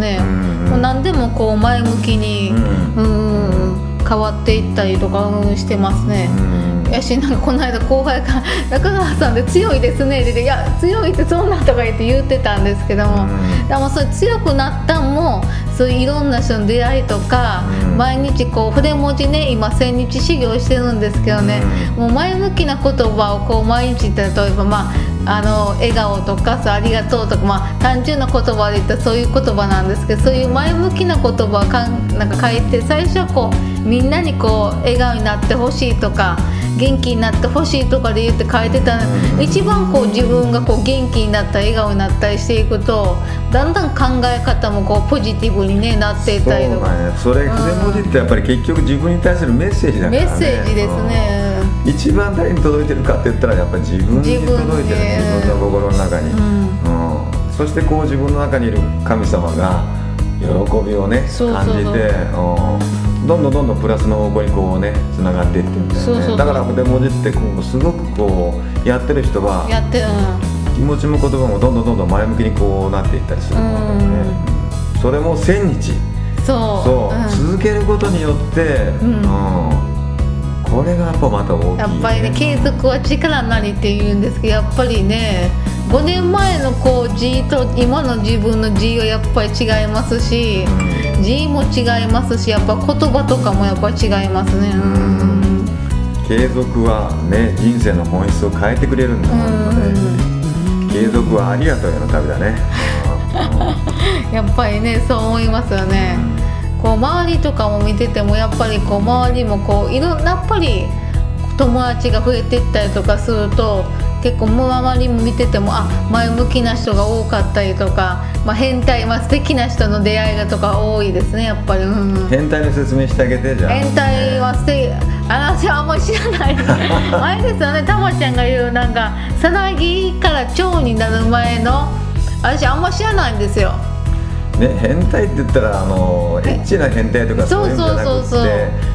ね、うんうん。もう何でもこう前向きに、ううん変わっていったりとかうんしてますね。うん。やしなんかこの間後輩が「中川さんで強いですね」って言って「いや強いってそんな」とか言って言ってたんですけども、うん。でもそれ強くなったんもそういういろんな人の出会いとか、うん。毎日こう筆文字ね今千日修行してるんですけどね、もう前向きな言葉をこう毎日って例えばまああの笑顔とかそうありがとうとか、まあ、単純な言葉で言ったらそういう言葉なんですけどそういう前向きな言葉をかんなんか書いて最初はこうみんなにこう笑顔になってほしいとか元気になってほしいとかで言って書いてた一番こう自分がこう元気になったり笑顔になったりしていくとだんだん考え方もこうポジティブに、ね、なっていたりとか、なんや。それ筆文字ってやっぱり結局自分に対するメッセージだからね。メッセージですね。うん一番誰に届いてるかって言ったらやっぱり自分に届いてる自分の心の中に、うん。うんそしてこう自分の中にいる神様が喜びをね感じてどんどんどんどんプラスの方向にこうねつながっていってるんだよね。そうそうだから筆文字ってこうすごくこうやってる人はやってうん。気持ちも言葉もどんどんどんどん前向きにこうなっていったりするもんだよね、うん。それも1000日。そう。そう、ん。続けることによって、うんこれがやっぱまた大きい、ね、やっぱりね継続は力なりって言うんですけどやっぱりね5年前のこう G と今の自分の G はやっぱり違いますし、G も違いますしやっぱ言葉とかもやっぱり違いますね。うん。継続はね人生の本質を変えてくれるんだもんね。継続はありがとうへの旅だね。やっぱりねそう思いますよねこう周りとかも見ててもやっぱりこう周りもこういろんなやっぱり友達が増えていったりとかすると結構周りも見ててもあ前向きな人が多かったりとか、まあ、変態、まあ、素敵な人の出会いがとか多いですねやっぱり、うん、変態の説明してあげてじゃあ。変態は素敵。あ私はあんまり知らない。あれですよね。たまちゃんが言うなんかさなぎから蝶になる前の私あんま知らないんですよね変態って言ったらあのエッチな変態とかそういうんじゃなくって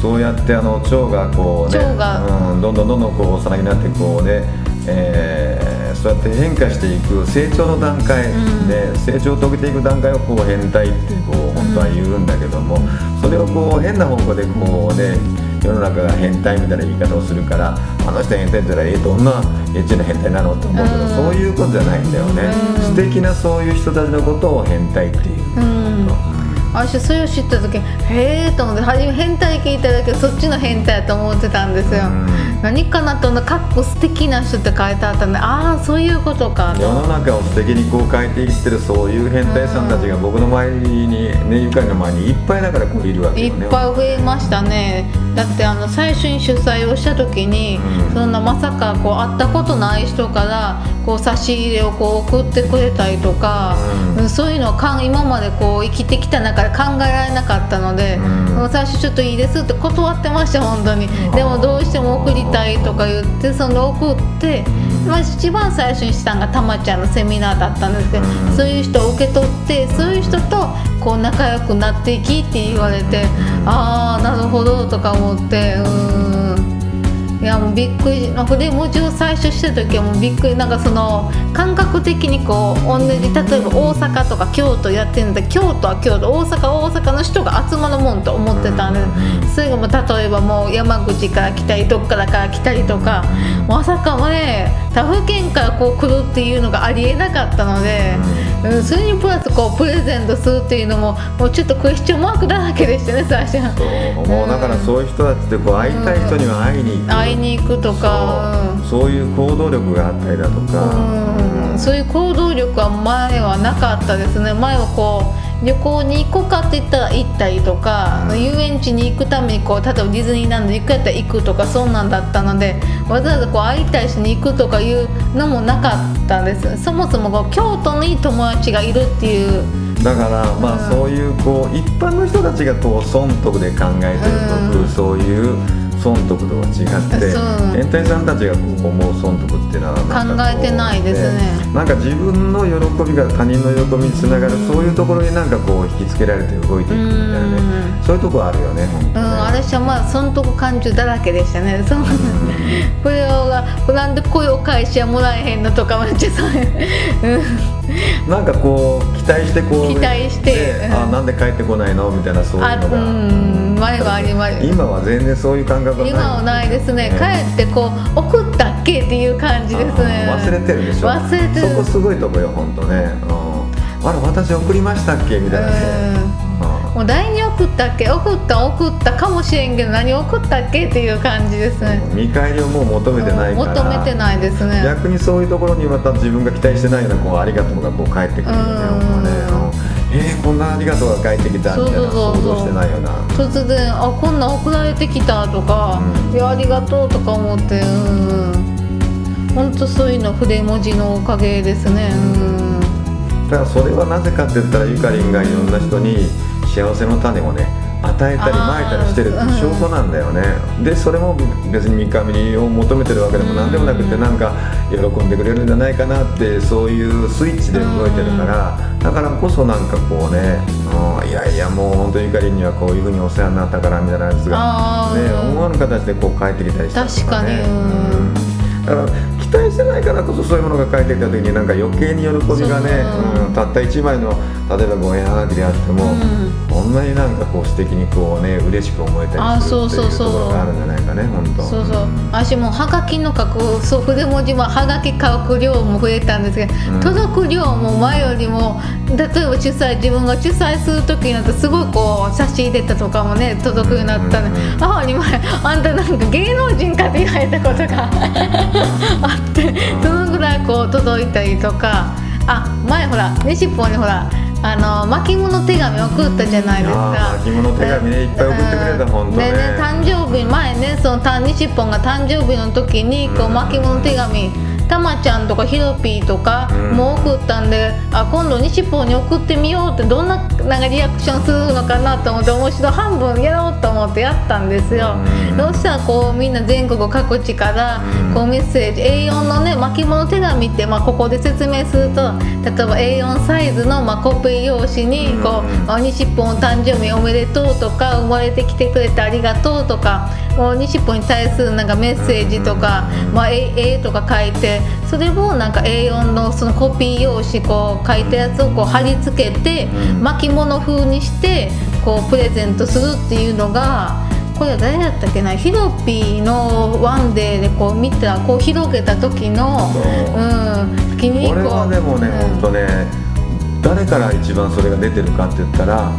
そうやってあの腸がこうねうん、どんどんどんどんこうさなぎになってこうね、えーそうやって変化していく成長の段階うん。で、成長を遂げていく段階をこう変態ってこう本当は言うんだけども、それをこう変な方向でこうね世の中が変態みたいな言い方をするからあの人変態って言ったらえどんなエッチな変態なのって思うけど、うん。そういうことじゃないんだよね、うん。素敵なそういう人たちのことを変態っていう。うん。私それを知った時へえと思って初め変態聞いただけどそっちの変態だと思ってたんですよ、うん。何かなと思ったらかっこ素敵な人って書いてあったんでああそういうことかと。世の中を素敵にこう変えていってるそういう変態さんたちが僕の周りにねゆかりの前にいっぱいだからこういるわけいよね。っぱい増えましたねだってあの最初に主催をした時に、うん。そんなまさかこう会ったことない人からこう差し入れをこう送ってくれたりとか、うん。うんそういうのをかん今までこう生きてきた中で考えられなかったので、う最初ちょっといいですって断ってました本当に。ん。でもどうしても送りたいとか言ってその送って、まあ、一番最初にしたのがたまちゃんのセミナーだったんですけど、うん。そういう人を受け取ってそういう人とこう仲良くなっていきって言われて、ああなるほどとか思ってうん。いやもうびっくり。まあ筆文字を最初した時はもうびっくり。なんかその感覚的にこう同じ例えば大阪とか京都やってるんだ京都は京都大阪は大阪の人が集まるもんと思ってたんで、それがもう例えばもう山口から来たりどっからから来たりとか、まさかもね他府県からこう来るっていうのがありえなかったので、うん、それにプラスこうプレゼントするっていうのももうちょっとクエスチョンマークだらけでしたね最初。はそう。もうだからそういう人たちってこう会いたい人には会いに行く、会いに行くとか。そう。いう行動力があったりだとか、うん、うん、そういう行動力は前はなかったですね。前はこう旅行に行こうかって言ったら行ったりとか、うん遊園地に行くためにこう例えばディズニーランドに行くやったら行くとかそんなんだったのでわざわざこう会いたいしに行くとかいうのもなかったんです。そもそもこう京都に友達がいるっていう。だからまあうん。そういうこう一般の人たちがこう損得で考えてるとうん。そういう損得とは違って 変態さんたちがこう思う損得っていうのは考えてないですね。なんか自分の喜びが他人の喜びにつながるそういうところになんかこう引きつけられて動いていくみたいなねそういうところあるよね本当うん、ね私はまあ損得感情だらけでしたね。そう。これがなんでこういうお返しはもらえへんのとかめっちゃそううん。なんかこう期待してこう期待してあなんで帰ってこないの？みたいなそういうあのが。うん前はあります今は全然そういう感覚がない。今はないですね。帰ってこう送ったっけっていう感じですね。忘れてるでしょ。忘れてる。そこすごいとこよ本当ね、うん、あら私送りましたっけみたいな。ね、うん。もう誰に送ったっけ？送った送ったかもしれんけど何送ったっけ？っていう感じですね。うん。見返りをもう求めてないから。求めてないですね。逆にそういうところにまた自分が期待してないようなこうありがとうがこう返ってくるよねうん。ねうんえー、こんなありがとうが返ってきたみたいな想像してないような。突然あこんなん送られてきたとか、うん。いやありがとうとか思ってうん。本当そういうの筆文字のおかげですね。うん。だからそれはなぜかって言ったらゆかりんがいろんな人に幸せの種をね与えたりあーまいたりしてるって証拠なんだよね、でそれも別に見返りを求めてるわけでも何でもなくてなんか喜んでくれるんじゃないかなってそういうスイッチで動いてるからだからこそなんかこうね、うん、いやいやもう本当にゆかりんにはこういうふうにお世話になったからみたいなやつがね思わぬ形でこう返ってきたりしたりとかね。確かにうん。うんだから期待してないからこそそういうものが返ってきた時になんか余計に喜びがねそううんたった1枚の例えばご縁はがきであっても、うん。こんなになんかこう素敵にこうね嬉しく思えたありするっていうとそうそうそうころがあるんじゃないかね本当。そうそう、ん私もはがきの書くそう筆文字もはがき書く量も増えたんですけど、うん。届く量も前よりも例えば主催自分が主催する時になってすごいこう差し入れたとかもね届くようになったんで、うんうん あんたなんか芸能人かって言われたことがあってそのぐらいこう届いたりとかあ前ほら西っぽにほらあの巻物手紙送ったじゃないですか。巻物手紙ねいっぱい送ってくれたうん。ほんとね。でね誕生日前ねそのた西っぽんが誕生日の時にこううん。巻物手紙たまちゃんとかひろぴーとかうん。も送ったんで、あ今度西っぽんに送ってみようってどんななんかリアクションするのかなと思って面白い。半分やろうと思ってやったんですよ、うん。そしたらこうみんな全国各地からうん。こうメッセージ A4 のね巻物手紙って、まあ、ここで説明すると例えば A4 サイズの、まあ、コピー用紙にこうん。う「まあ西っぽんお誕生日おめでとう」とか「生まれてきてくれてありがとう」とかもう西っぽんに対するなんかメッセージとか「まあ、ええとか書いてそれをなんか A4 のそのコピー用紙こう書いたやつをこう貼り付けてうん。巻物風にしてこうプレゼントするっていうのが。これは誰だったっけなヒロピーのワンデーでこう見たこう広げた時のそう。うん時にこれはでもね、うん。本当ね誰から一番それが出てるかって言ったら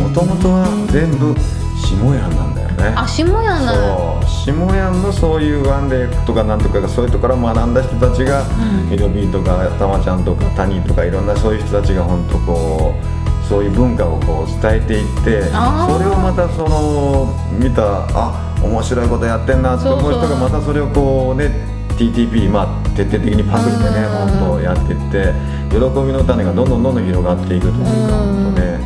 もともとは全部下屋なんだよね。あ下屋なの？そう。下屋のそういうワンデーとかなんとかがそういうところから学んだ人たちが、うん。ミドビーとかたまちゃんとか谷とかいろんなそういう人たちが本当こうそういう文化をこう伝えていってそれをまたその見たあ面白いことやってんなって思う人がまたそれをこうね TTP まあ徹底的にパクってねうん。本当やっていって喜びの種がどんどんどんどん広がっていくというかうん。本当ね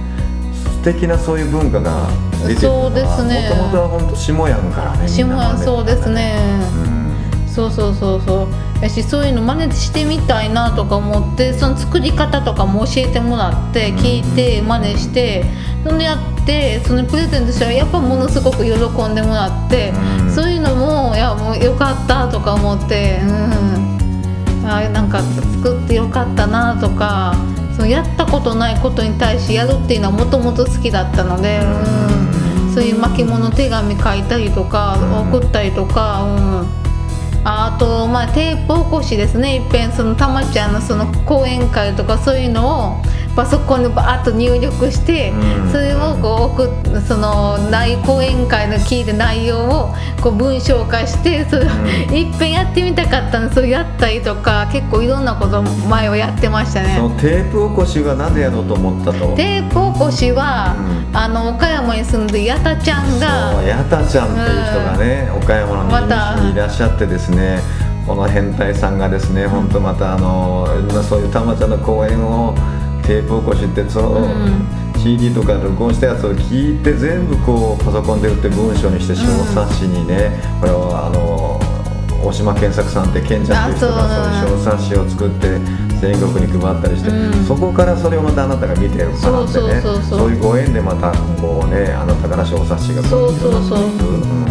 素敵なそういう文化が出てるそうですね。もともとは本当下屋からねみ下んな真似てた屋そうですね。うん。そうそうそうそう。やしそういうの真似してみたいなとか思ってその作り方とかも教えてもらって聞いて真似してそんでやってそのプレゼントしたらやっぱものすごく喜んでもらって、うん。そういうのもいやもうよかったとか思ってうん。あなんか作ってよかったなとかそのやったことないことに対してやるっていうのはもともと好きだったので、うん、そういう巻物手紙書いたりとか送ったりとか、うん。あと、まあ、テープ起こしですねいっぺんそのたまちゃんのその講演会とかそういうのをパソコンでバーッと入力して、うん。それをこう送っその内講演会の聞いた内容をこう文章化してそれをん。いっぺんやってみたかったのでそれやったりとか結構いろんなこと前はやってましたね。そのテープ起こしはなぜやろうと思ったと。テープ起こしは、うん。あの岡山に住んで矢田ちゃんがやたちゃんっていう人がね、岡山のにいらっしゃってですねこの変態さんがですね本当またあのそういうたまちゃんの講演をテープ起こしってその、うん CD とか録音したやつを聞いて全部こうパソコンで打って文章にして小冊子にね、これはあの大島健作さんって健ちゃんっていう人があそう。そういう小冊子を作って全国に配ったりして、うん。そこからそれをまたあなたが見て学んでね。そうそういうご縁でまたこうねあなたから小冊子がこそうそうそう。うん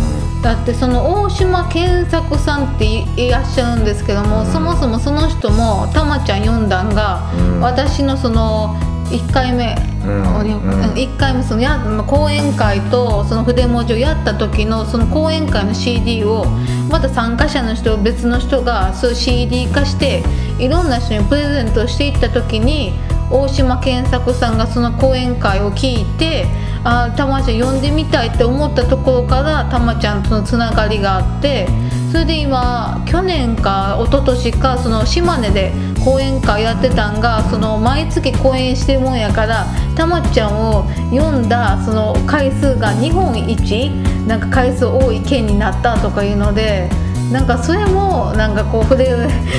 だってその大島健作さんっていらっしゃるんですけども、うん。そもそもその人もたまちゃん読んだんが、うん。私のその1回目、うん。うん。一回目そのや講演会とその筆文字をやった時のその講演会の CD をまた参加者の人別の人がそう CD 化していろんな人にプレゼントしていった時に大島健作さんがその講演会を聞いてあーたまちゃん呼んでみたいって思ったところからたまちゃんとのつながりがあってそれで今去年か一昨年かその島根で講演会やってたんがその毎月講演してるもんやからたまちゃんを読んだその回数が日本一なんか回数多い県になったとかいうので。なんかそれもなんかこう筆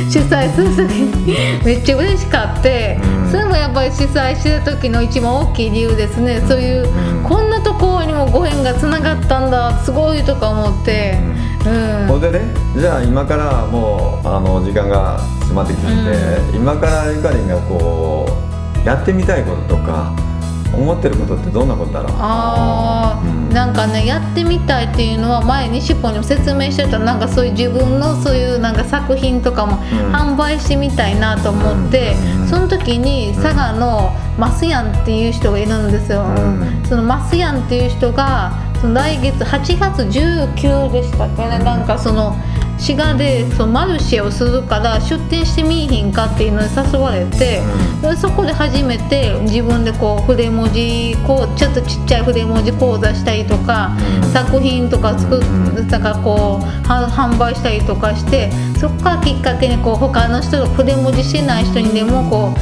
主催する時にめっちゃ嬉しかって、うん。それもやっぱり主催してる時の一番大きい理由ですね、そういう、うん。こんなところにもご縁がつながったんだすごいとか思って、うん。ほんでねじゃあ今からもうあの時間が迫ってきたんで、今からゆかりんがこうやってみたいこととか思ってることってどんなことだろう？あー、うん。なんかねやってみたいっていうのは前にしっぽにも説明してたなんかそういう自分のそういうなんか作品とかもうん。販売してみたいなと思って、うん。その時に佐賀のマスヤンっていう人がいるんですよ、うん。そのマスヤンっていう人がその来月8月19でしたっけねなんかその滋賀でそのマルシェをするから出店してみいひんかっていうのに誘われて、でそこで初めて自分でこう筆文字こうちょっとちっちゃい筆文字講座したりとか、うん。作品とか作っうん。なんかこうは販売したりとかしてそこからきっかけにこう他の人が筆文字してない人にでもこ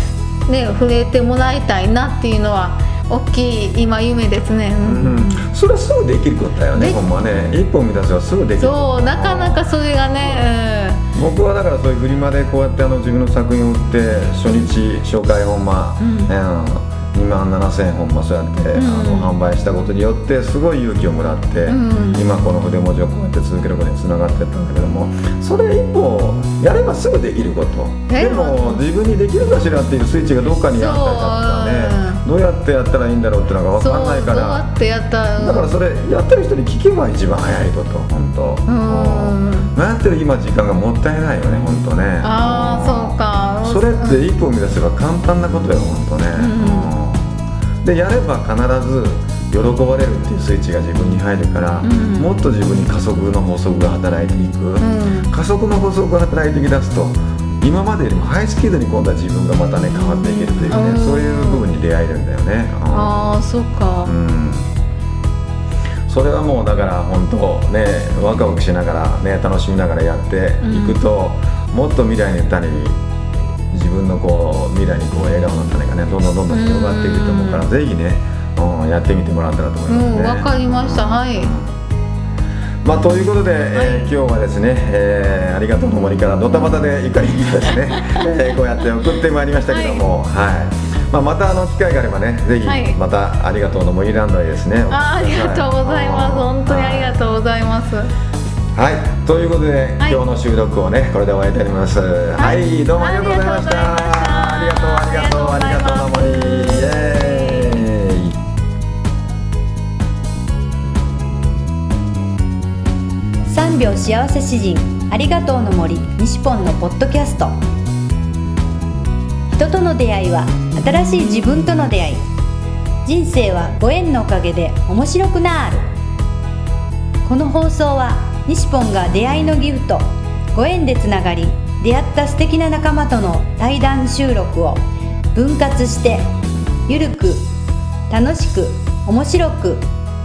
うね触れてもらいたいなっていうのは大きい今夢ですね。うん。うんそれはすぐできることだよねでほんまね。一本満たせばすぐできる。そうなかなかそれがね、僕はだからそういうフリマでこうやってあの自分の作品を売って初日紹介本間、うん2万7000本間そうやって、うん。あの販売したことによってすごい勇気をもらって、うん。今この筆文字をこうやって続けることにつながってったんだけどもそれ一歩やればすぐできること。え？でも自分にできるかしらっていうスイッチがどっかにあったりだとかね。どうやってやったらいいんだろうっていうのがうん、分かんないから。やってやったらだからそれやってる人に聞けば一番早いこと本当うん悩ってる今時間がもったいないよね本当ねああそうかそれって一歩生み出せば簡単なことよ本当ね、うんうんでやれば必ず喜ばれるっていうスイッチが自分に入るから、うん。もっと自分に加速の法則が働いていく、うん。加速の法則が働いてきだすと今までよりもハイスピードに今度は自分がまたね変わっていけるというね、うん。そういう部分に出会えるんだよね、うん。ああそうか、うん。それはもうだから本当ねワクワクしながらね楽しみながらやっていくと、もっと未来の種に自分のこう未来にこう笑顔の種がねどんどんどんどん広がっていくと思うから、ぜひね、うん、やってみてもらったらと思いますね。うんわかりました。はい。まあ、ということで、えー今日はですね、えーありがとうの森からドタバタでゆかりにですね、えーこうやって送ってまいりましたけども、はい。まあ、またあの機会があればねぜひはい。またありがとうの森ランドへですね、あーありがとうございます、は本当にありがとうございますはい。ということで、はい。今日の収録をねこれで終わりたいと思います。はい、どうもありがとうございました。ありがとうありがとうありがとうの森イエーイ3秒幸せ詩人ありがとうの森西ポンのポッドキャスト。人との出会いは新しい自分との出会い。人生はご縁のおかげで面白くなる。この放送は西ポンが出会いのギフトご縁でつながり出会った素敵な仲間との対談収録を分割してゆるく楽しく面白く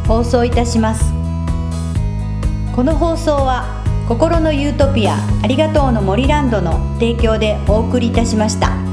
放送いたしますこの放送は心のユートピアありがとうの森ランドの提供でお送りいたしました。